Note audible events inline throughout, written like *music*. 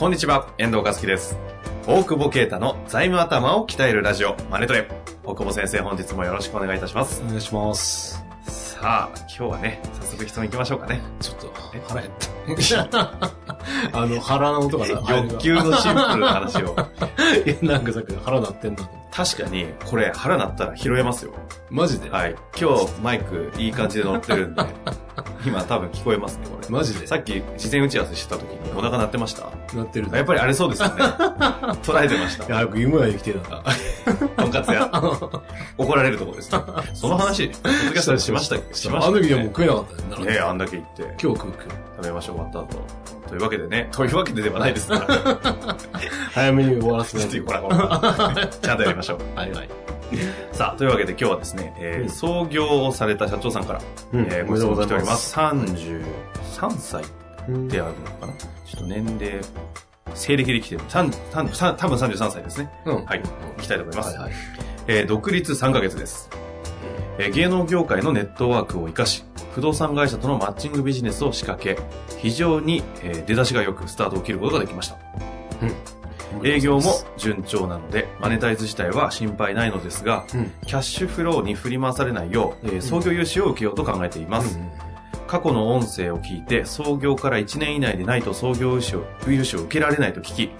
こんにちは、遠藤和樹です。大久保啓太の財務頭を鍛えるラジオ、マネトレ。大久保先生、本日もよろしくお願いいたします。お願いします。さあ、今日はね、早速質問行きましょうかね。ちょっと、腹減った。*laughs* あの、腹の音がな欲求のシンプルな話を。*laughs* いや、なんかさっき腹鳴ってんだ。確かに、これ腹鳴ったら拾えますよ。マジで？はい。今日、マイク、いい感じで乗ってるんで、*laughs* 今多分聞こえますね、これ。マジで？さっき、事前打ち合わせしてた時に、お腹鳴ってました？鳴ってるやっぱりあれそうですよね。*laughs* 捉えてましたい。や、早く夢は生きてたな。とんかつ屋。*laughs* 怒られるとこですね。その話、ポッドキャストでしましたしましたあの時はもうね。食えなかったね。なるほどええ、あんだけ言って。今日食う食う。食べましょう、終わった後。というわけでね、というわけでではないですから。早めに終わらせない *laughs* ちょっとほらほら。ちゃんとやりましょう。はいはい。*laughs* さあ、というわけで今日はですね、えーうん創業をされた社長さんから、うんえーご質問来ております。33歳うんであるのかな？ちょっと年齢、西暦で来てる。三三三多分33歳ですね。うん。はい。行きたいと思います。はいはい。えー独立3ヶ月です。えー芸能業界のネットワークを活かし、不動産会社とのマッチングビジネスを仕掛け、非常に、えー出だしが良くスタートを切ることができました。営業も順調なので、マネタイズ自体は心配ないのですが、うん。キャッシュフローに振り回されないよう、えー創業融資を受けようと考えています。過去の音声を聞いて、創業から1年以内でないと創業融資を融資を受けられないと聞き、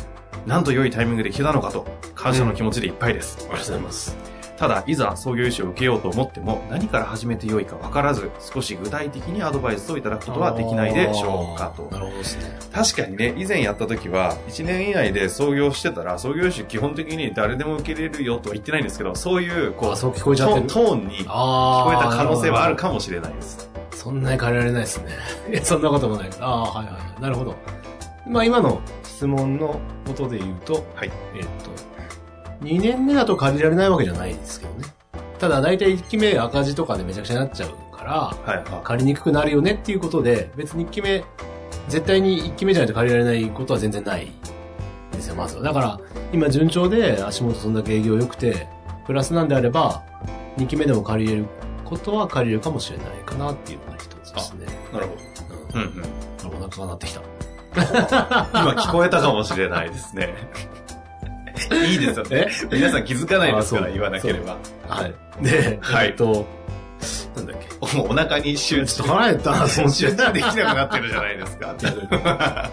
なんと良いタイミングで来たのかと、感謝の気持ちでいっぱいです。ありがとうございます。ただ、いざ創業融資を受けようと思っても、何から始めてよいか分からず、少し具体的にアドバイスをいただくことはできないでしょうかと。なるほどですね。確かにね、以前やった時は、1年以内で創業してたら、創業融資基本的に誰でも受けれるよとは言ってないんですけど、そういう、こう、あ、そう聞こえちゃってる？トトーンに聞あこえた可能性はあるかかもしれないです。そんなに変えられないですね。*laughs* そんなこともない。ああ、はいはい。なるほど。まあ今の質問のことで言うと、はい。えっと、2年目だと借りられないわけじゃないですけどね。ただ大体1期目赤字とかでめちゃくちゃになっちゃうから、はい。借りにくくなるよねっていうことで、別に1期目、絶対に1期目じゃないと借りられないことは全然ないですよ、まずは。だから、今順調で足元そんだけ営業良くて、プラスなんであれば、2期目でも借りれることは借りれるかもしれないかなっていうのが一つですね。なるほど。うんうん。うん。お腹が鳴ってきた。今聞こえたかもしれないですね。*laughs* いいですよね。皆さん気づかないですから、言わなければ。はい。で、はいえっと、なんだっけ？お腹に集中ちょっと腹減ったな、その集中できなくなってるじゃないですか。*laughs* は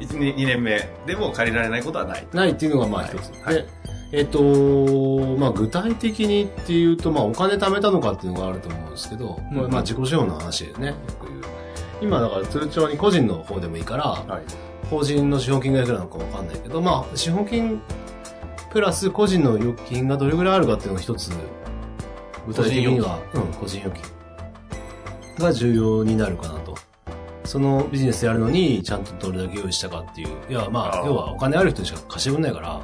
い。1年、2年目でも借りられないことはない。ないっていうのがまあ一つ。はいで、えっ、と、まあ具体的にっていうと、まあお金貯めたのかっていうのがあると思うんですけど、うんこれまあ自己資本の話でね、よく言う。今だから通帳に個人の方でもいいから、はい。法人の資本金がいくらなのかわかんないけど、まあ資本金プラス個人の預金がどれぐらいあるかっていうのが一つ、具体的には、うん、個人預金が重要になるかなと。そのビジネスやるのに、ちゃんとどれだけ用意したかっていう。いや、まあ、要はお金ある人にしか貸してくんないから、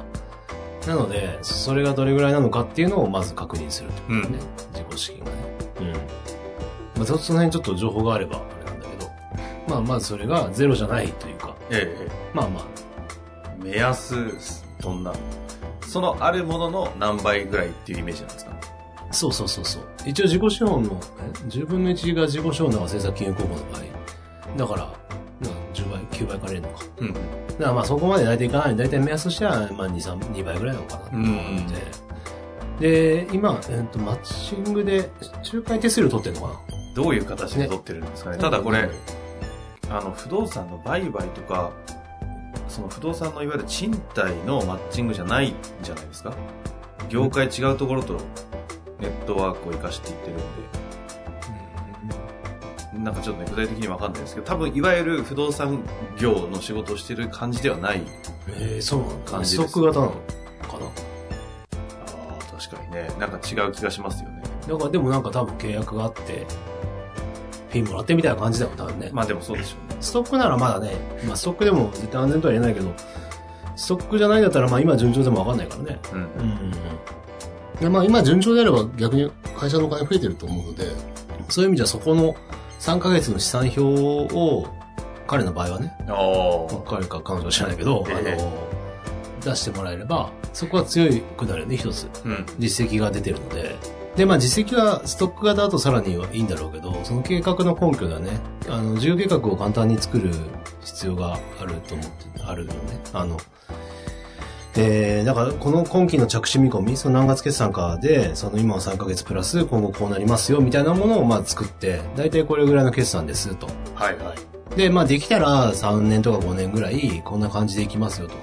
なので、それがどれぐらいなのかっていうのをまず確認するってことね。うん自己資金がね。うん。まあ、そその辺ちょっと情報があればあれなんだけど、まあ、まずそれがゼロじゃないというか、ええまあまあ、目安、どんなそのあるものの何倍ぐらいっていうイメージなんですか？そうそうそうそう。一応自己資本の、え ?10 分の1が自己資本の政策金融公庫の場合。だから、な10倍、9倍借りれるのか。うん。だからまあそこまで大体いかない。大体目安としては、まあ2、3、2倍ぐらいなのかなと思って。で、今、えっと、マッチングで、仲介手数料取ってるのかどういう形で取ってるんですかね。なただこれうん、あの、不動産の売買とか、その不動産のいわゆる賃貸のマッチングじゃないんじゃないですか業界違うところとネットワークを活かしていってるんで、なんかちょっとね、具体的にわかんないですけど、多分いわゆる不動産業の仕事をしてる感じではない。えー、そう感じですストック型なのかな？ああ、確かにね。なんか違う気がしますよね。だからでもなんか多分契約があって、ピンもらってみたいな感じだよ、多分ね。まあでもそうでしょうね。ストックならまだね、まあストックでも絶対安全とは言えないけど、ストックじゃないんだったらまあ今順調でもわかんないからね。うん。うんでまあ今順調であれば逆に会社のお金増えてると思うので、そういう意味じゃそこの3ヶ月の資産表を彼の場合はね、あまあ彼か彼女は知らないけど、ええあの、出してもらえれば、そこは強くなるよね、一つ。あ。うん。実績が出てるので。で、まあ実績はストック型だとさらにはいいんだろうけど、その計画の根拠だね。あの、事業計画を簡単に作る必要があると思って、あるよね。あの、で、だからこの今期の着手見込み、その何月決算かで、その今は3ヶ月プラス今後こうなりますよ、みたいなものをまあ作って、大体これぐらいの決算ですと。はいはい。で、まあできたら3年とか5年ぐらいこんな感じでいきますよと。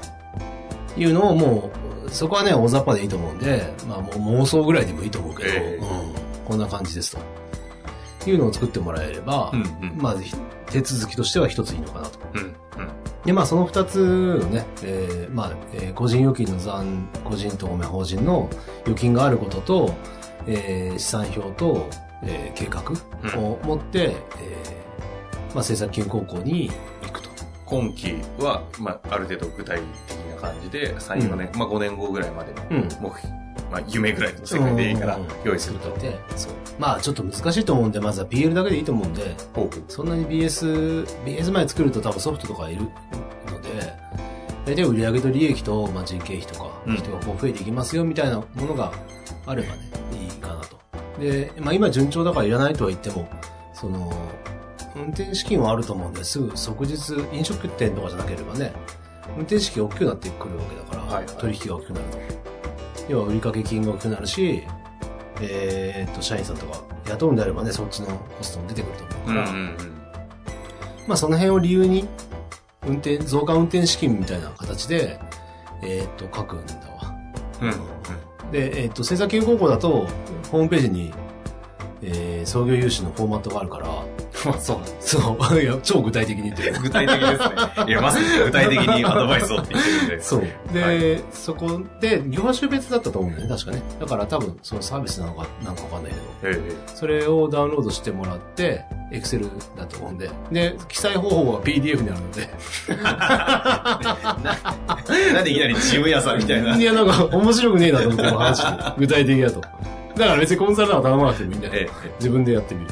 いうのをもう、そこはね、大雑把でいいと思うんで、まあもう妄想ぐらいでもいいと思うけど、ええうん、こんな感じですと。いうのを作ってもらえれば、うんうんまあ手続きとしては一ついいのかなと。うん。うん。で、まあその二つのね、えーまあ、えー個人預金の残、個人とごめん、法人の預金があることと、えー資産表と、えー計画を持って、えーまあ政策金融高校に行くと。今期は、まあ、ある程度具体感じで、3、4年、まあ5年後ぐらいまでのうん。目標、まあ夢ぐらいの世界でいいからうん。用意すると。で、そう。まあちょっと難しいと思うんで、まずは PL だけでいいと思うんで、そんなに BS、BS 前作ると多分ソフトとかいるので、大体売上と利益と、まあ、人件費とかうん、人がこう増えていきますよみたいなものがあればね、いいかなと。で、まあ今順調だからいらないとは言っても、その、運転資金はあると思うんで、すぐ即日、飲食店とかじゃなければね、運転資金が大きくなってくるわけだから、はいはい取引が大きくなると。要は売掛金が大きくなるし、えーっと、社員さんとか雇うんであればね、そっちのコストも出てくると思うから、うんうんうん。まあその辺を理由に、運転、増加運転資金みたいな形で、えーっと、書くんだわ。うんうん。で、えーっと、政策金融高校だと、ホームページに、えー、創業融資のフォーマットがあるから、まあそうなんです。そう、いや、超具体的に言ってる。具体的ですね。いや、まさに具体的にアドバイスをって言ってるんで。そう。で、はいそこで、業種別だったと思うんだよね、確かね。だから多分、そのサービスなのか、なんかわかんないけど。ええそれをダウンロードしてもらって、エクセルだと思うんで。で、記載方法は PDF になるので。*laughs* なんでいきなりチーム屋さんみたいな。いや、なんか面白くねえなと思って、話。具体的だと。だから別にコンサルタント頼まなくてもいいんだよ。ええ自分でやってみる。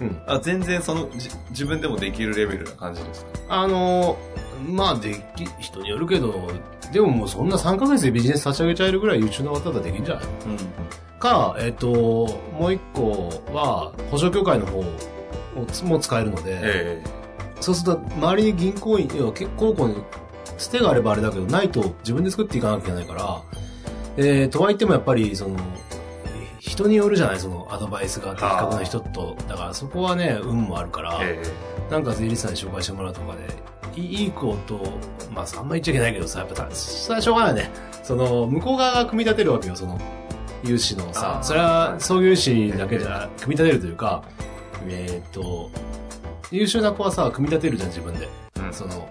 うん。あ、全然その、じ自分でもできるレベルな感じですか？あのー、まあ、でき、人によるけど、でももうそんな3ヶ月でビジネス立ち上げちゃえるぐらい優秀な方だできるんじゃない？うん。か、えっ、と、もう一個は、保証協会の方をも使えるので、えそうすると、周りに銀行員、要は結構こに、つてがあればあれだけど、ないと自分で作っていかなきゃいけないから、えー、とはいってもやっぱり、その、人によるじゃないそのアドバイスが的確な人と。だからそこはね、運もあるから、ええなんか税理士さんに紹介してもらうとかで、いいいい子と、まああんま言っちゃいけないけどさ、やっぱた、それはしょうがないね。その、向こう側が組み立てるわけよ、その、融資のさそれは創業融資だけじゃ、組み立てるというか、えーっと、優秀な子はさ、組み立てるじゃん、自分で。うんその、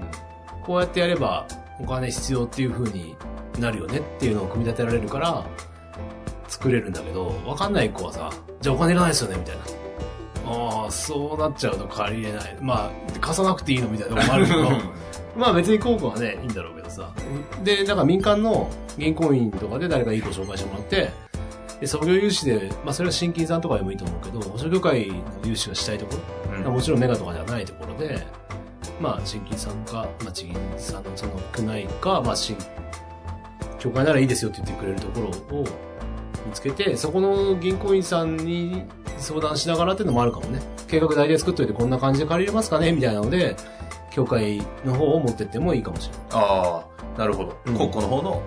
こうやってやればお金必要っていう風になるよねっていうのを組み立てられるから、作れるんだけど、わかんない子はさ、じゃあお金いらないですよねみたいな。ああ、そうなっちゃうと借りれない。まあ、貸さなくていいのみたいなとこもあるけど、*laughs* まあ別に高校はね、いいんだろうけどさ。で、だから民間の銀行員とかで誰かいい子紹介してもらって、で、創業融資で、まあそれは新金さんとかでもいいと思うけど、保証業界の融資がしたいところ、うんもちろんメガとかではないところで、まあ、新金さんか、まあ、地銀さんのその区内か、まあ、新、協会ならいいですよって言ってくれるところを見つけて、そこの銀行員さんに相談しながらっていうのもあるかもね。計画大体作っといてこんな感じで借りれますかねみたいなので、協会の方を持ってってもいいかもしれない。ああ、なるほど。うん国庫の方の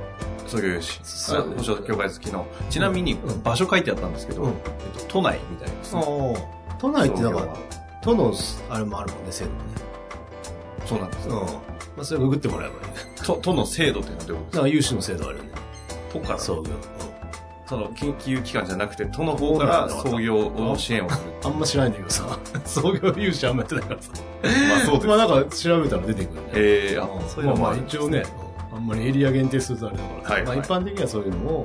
創業融資。そうあ保証協会好きの。ちなみにうん場所書いてあったんですけど、うんえっと、都内みたいですね。都内ってなんか都の、あれもあるもんね、制度もね。そうなんですよ。うん。まあ、それググってもらえばいいね。都都の制度っていうのはどういうことだか？ら融資の制度あるよね。ですか都からそう。その研究機関じゃなくて、都の方から創業を支援をする。あんま知らないんだけどさ、*laughs* 創業融資あんまやってないからさ。まあそうです。まあなんか調べたら出てくるね。ええあうん、そういうのもまあまあ一応ね、あんまりエリア限定するとあれだから、はいはいまあ一般的にはそういうのも、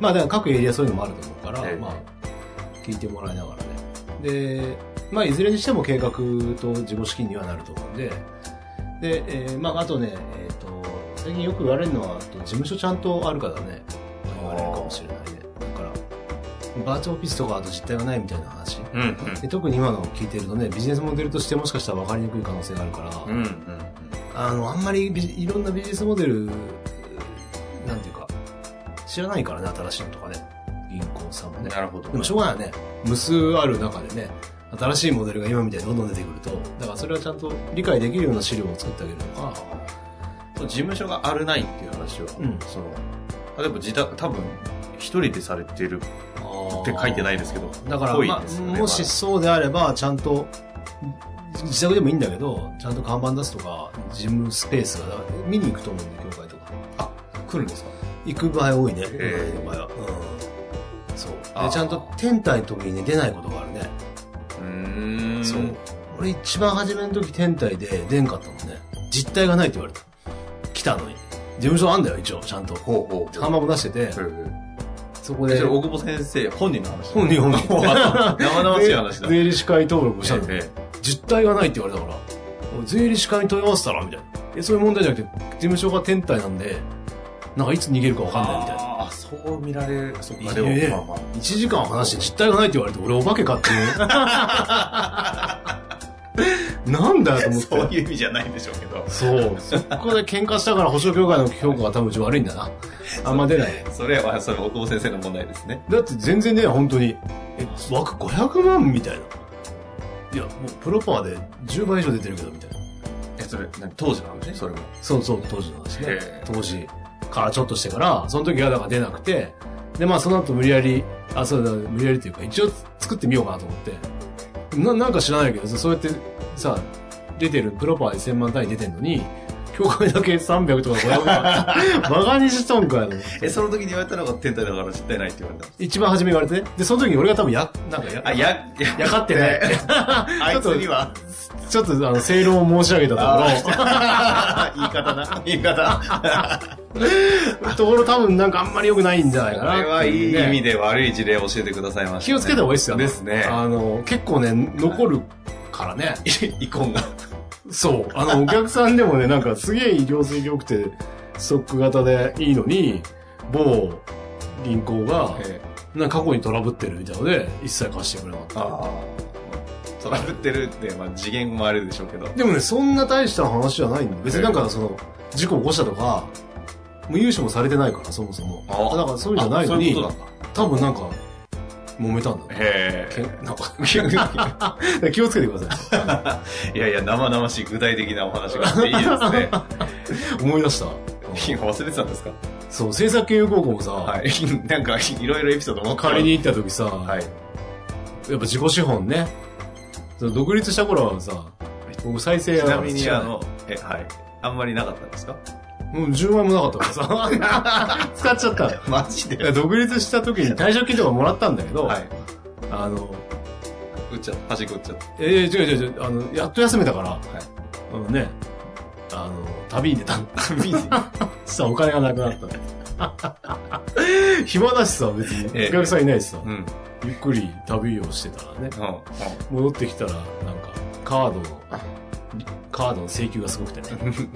まあだから各エリアそういうのもあると思うから、ええまあ、聞いてもらいながらね。で、まあ、いずれにしても計画と自己資金にはなると思うんで、で、えーまあ、あとね、えっ、と、最近よく言われるのは、事務所ちゃんとあるからね、言われるかもしれないね。バーチャルオフィスとかあと実態がないみたいな話。うんうん。で特に今のを聞いてるとね、ビジネスモデルとしてもしかしたら分かりにくい可能性があるから、うんうん。あの、あんまりビいろんなビジネスモデル、なんていうか、知らないからね、新しいのとかね。銀行さんもね。なるほど。でもしょうがないよね。無数ある中でね、新しいモデルが今みたいにどんどん出てくると、だからそれはちゃんと理解できるような資料を作ってあげるとか、事務所があるないっていう話は、うんその、例えば自宅、多分、一人でされてるって書いてないですけど、だから、まあもしそうであれば、ちゃんと、自宅でもいいんだけど、ちゃんと看板出すとか、事務スペースが、見に行くと思うんで、教会とか。あ、来るんですか？行く場合多いね。ええ行く場合は。うん。そう。で、ちゃんと天体の時にね、出ないことがあるね。うーん。そう。俺一番初めの時天体で出んかったもんね。実体がないって言われた。来たのに。事務所あんだよ、一応、ちゃんと。看板も出してて、そこで大久保先生、本人の話本人本人生々しい話だ。税理士会登録をしたの。ええ実体がないって言われたから、税理士会に問い合わせたら？みたいな。え、そういう問題じゃなくて、事務所が天体なんで、なんかいつ逃げるかわかんないみたいな。ああ、そう見られる。そっか、でも、まあまあ。1時間話して実体がないって言われて、俺お化けかっていう。*laughs* なんだよと思って。そういう意味じゃないんでしょうけど。そう。そこで喧嘩したから保証協会の評価が多分うち悪いんだな。*laughs* あんま出ない。それは、それ、大久保先生の問題ですね。だって全然ね、本当に。え、枠500万みたいな。いや、もうプロパーで10倍以上出てるけど、みたいな。え、それ、何当時の話？それも。そうそう、当時の話ね。当時からちょっとしてから、その時はだから出なくて、で、まあその後無理やり、あ、そうだ、無理やりっていうか、一応作ってみようかなと思って。な、なんか知らないけどさ、そうやってさ、出てる、プロパーで1000万単位出てるのに、教会だけ300とか500万。バカにしとんかよと思って。*laughs* え、その時に言われたのが天体だから絶対ないって言われた。一番初め言われてね。で、その時に俺が多分や、なんかや、あ、や、や、やかってない。*laughs* あいつには、ちょっとあの、正論を申し上げたところ、言い方な、言い方。*laughs* ところ多分なんかあんまり良くないんじゃないかな。これはいい意味で。で悪い事例を教えてくださいました、ね。気をつけた方がいいですよ。ですね。あの、結構ね、残るからね。イコンが。そう。あの、お客さんでもね、なんかすげえ業績良くて、ストック型でいいのに、某銀行が、えなんか過去にトラブってるみたいなので、一切貸してくれなかった。トラブってるって、まあ次元もあるでしょうけど。でもね、そんな大した話じゃないんだ。別になんかその、事故起こしたとか、もう融資もされてないから、そもそも。あだからそういうんじゃないのにういう。多分なんか、揉めたんだね。へけなんか *laughs* 気をつけてくださえ。*laughs* いやいや、生々しい具体的なお話があっていいですね。い。*laughs* 思い出した。今忘れてたんですか？そう、政策金融高校もさ、はい。なんか、いろいろエピソード持って借りに行った時さ、はい。やっぱ自己資本ね。独立した頃はさ、僕再生やちなみに、あの、え、はい。あんまりなかったんですか？もう10万円もなかったからさ、*laughs* 使っちゃった。いマジで？や独立した時に退職金とかもらったんだけど、はい。あの、売っちゃった。端っこ売っちゃっえー、違う違う違う、あの、やっと休めたから、はいあのね、あの、旅に出たの。た。*laughs* 見て。そしたらお金がなくなった。*laughs* 暇だしさ、別に。ええお客さんいないしさ、うん。ゆっくり旅をしてたらね、うん。戻ってきたら、なんか、カードの、カードの請求がすごくてね、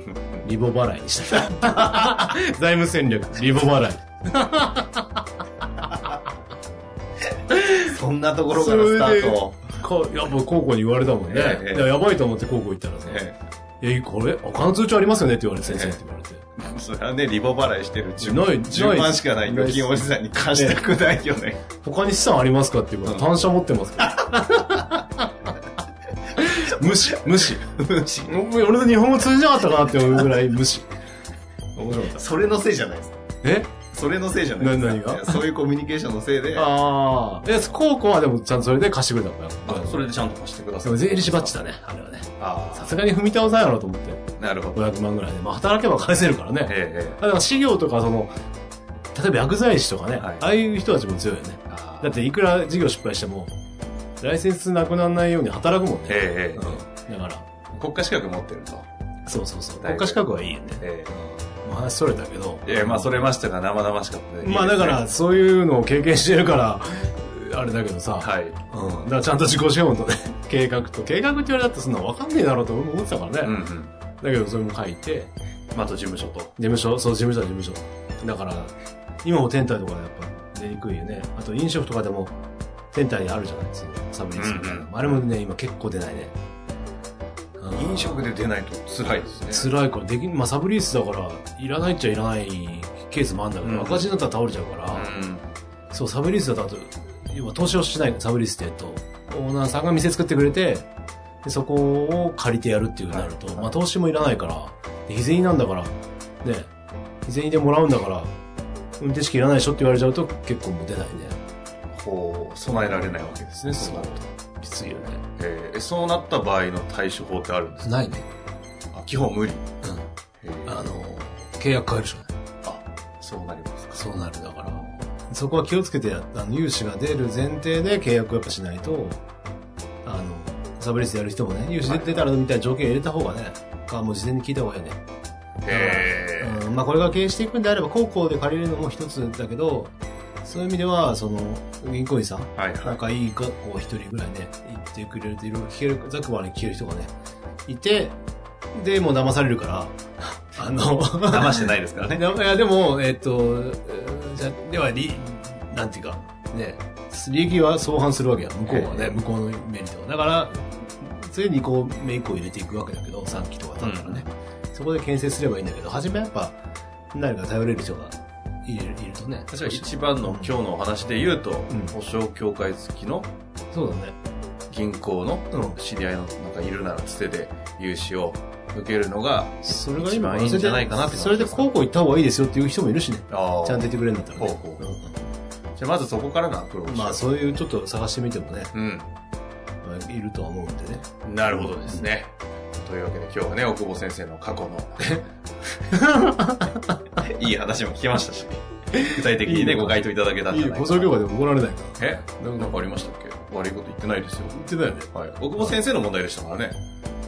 *laughs* リボ払いにした。*laughs* 財務戦略、リボ払い。*laughs* そんなところからスタート。かやっぱ高校に言われたもんね。ええいややばいと思って高校行ったらさ、ええ、これ、他の通帳ありますよねって言われて、先生って言われて。えそれはね、リボ払いしてる10ない10万しかない預金おじさんに貸したくないよね。他に資産ありますかって言うから、うん単車持ってますから。無視、無視。*laughs* 俺の日本語通じなかったかなって思うぐらい無視。面白かった。それのせいじゃないですか。え？それのせいじゃないですか。な何が？そういうコミュニケーションのせいで、ああ。いや、高校はでもちゃんとそれで貸してくれたんだよ。あそれでちゃんと貸してください。でも税理士バッチだね、あれはね。あさすがに踏み倒さんやろと思って。あ、なるほど。500万ぐらいで。まあ働けば返せるからね。ええだから事業とかその、例えば薬剤師とかね、はいああいう人たちも強いよね。あだっていくら事業失敗しても、ライセンスなくならないように働くもんね。ええうん。だから、国家資格持ってると。そうそうそう。国家資格はいいよね。えまあ話それたけど。えいや、まあ、それましたが生々しかったね。まあだから、そういうのを経験してるから、あれだけどさ、はい。うん。だからちゃんと自己資本とね、*laughs* 計画と、計画って言われたってそんなわかんねえだろうと思ってたからね。うんうん。だけどそれも書いて、まあ、あと事務所と。事務所、そう、事務所だ、事務所。だから、今も天体とかでやっぱ出にくいよね。あと飲食とかでも、天体あるじゃないですか。サブリースみたいな。うんあれもね、今結構出ないね。うん飲食で出ないと辛いですね。辛いから、できん、まあサブリースだから、いらないっちゃいらないケースもあるんだけど、うん赤字になったら倒れちゃうから、うん。そう、サブリースだと、要は投資をしない、サブリースって言うと、オーナーさんが店作ってくれて、でそこを借りてやるっていうなると、はいまあ投資もいらないから、で日銭なんだから、ね、日銭でもらうんだから、運転資金いらないでしょって言われちゃうと結構もう出ないね。こう、備えられないわけですね、そうなると。きついよね。えーそうなった場合の対処法ってあるんですか？ないね。あ基本無理。うん。えーあの、契約変えるしかない。あ、そうなりますか？そうなるだから。そこは気をつけてや、あの、融資が出る前提で契約をやっぱしないと、あの、サブリースやる人もね、融資出たらみたいな条件入れた方がね、か、もう事前に聞いた方がいいね。へーうん、まあこれが経営していくんであれば、高校で借りるのも一つだけど、そういう意味では、その、銀行員さん、はいはい。仲いい子一人ぐらいね、言ってくれるといろいろ聞ける、ざくばに聞ける人がね、いて、で、もう騙されるから、*laughs* あの、騙してないですからね。*laughs* いや、でも、えっと、うんじゃ、では、り、なんていうか、ね、利益は相反するわけや、向こうはええね、向こうのメリットは。だから、常にこう、メイクを入れていくわけだけど、3期とかだったらね、そこで牽制すればいいんだけど、初めはやっぱ、誰か頼れる人がいるいるとね、じゃあ一番の今日のお話で言うと、ん保証協会付きのそうだね。銀行のうん知り合いのなんかいるならつてで融資を受けるのが、それが今一番いいんじゃないかなってそれで高校行った方がいいですよっていう人もいるしね。ちゃんと言ってくれるんだったらね。じゃあまずそこからのアプローチ。まあそういうちょっと探してみてもね、うん。まあいるとは思うんでね。なるほどですね。というわけで今日はね、奥保先生の過去の *laughs* いい話も聞きましたし、具体的にね、ご回答いただけたんいい、じゃないかな。保証業界で怒られないから。え？なんかありましたっけ？悪いこと言ってないですよ。言ってたよね。はい。奥保先生の問題でしたからね。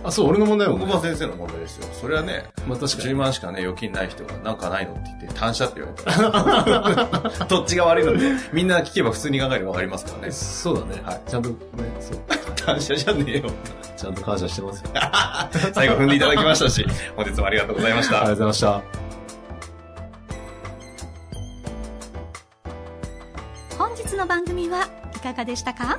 あ、そう、俺の問題は奥保先生の問題ですよ。それはね、まあ確かに10。万しかね、預金ない人がなんかないのって言って、単車って言われた。*laughs* どっちが悪いのって、みんな聞けば普通に考えればわかりますからね。そうだね。はいちゃんとね、そう。*laughs* 単車じゃねえよ。ちゃんと感謝してますよ。*laughs* 最後踏んでいただきましたし、本日もありがとうございましたありがとう。ございました。本日の番組はいかがでしたか？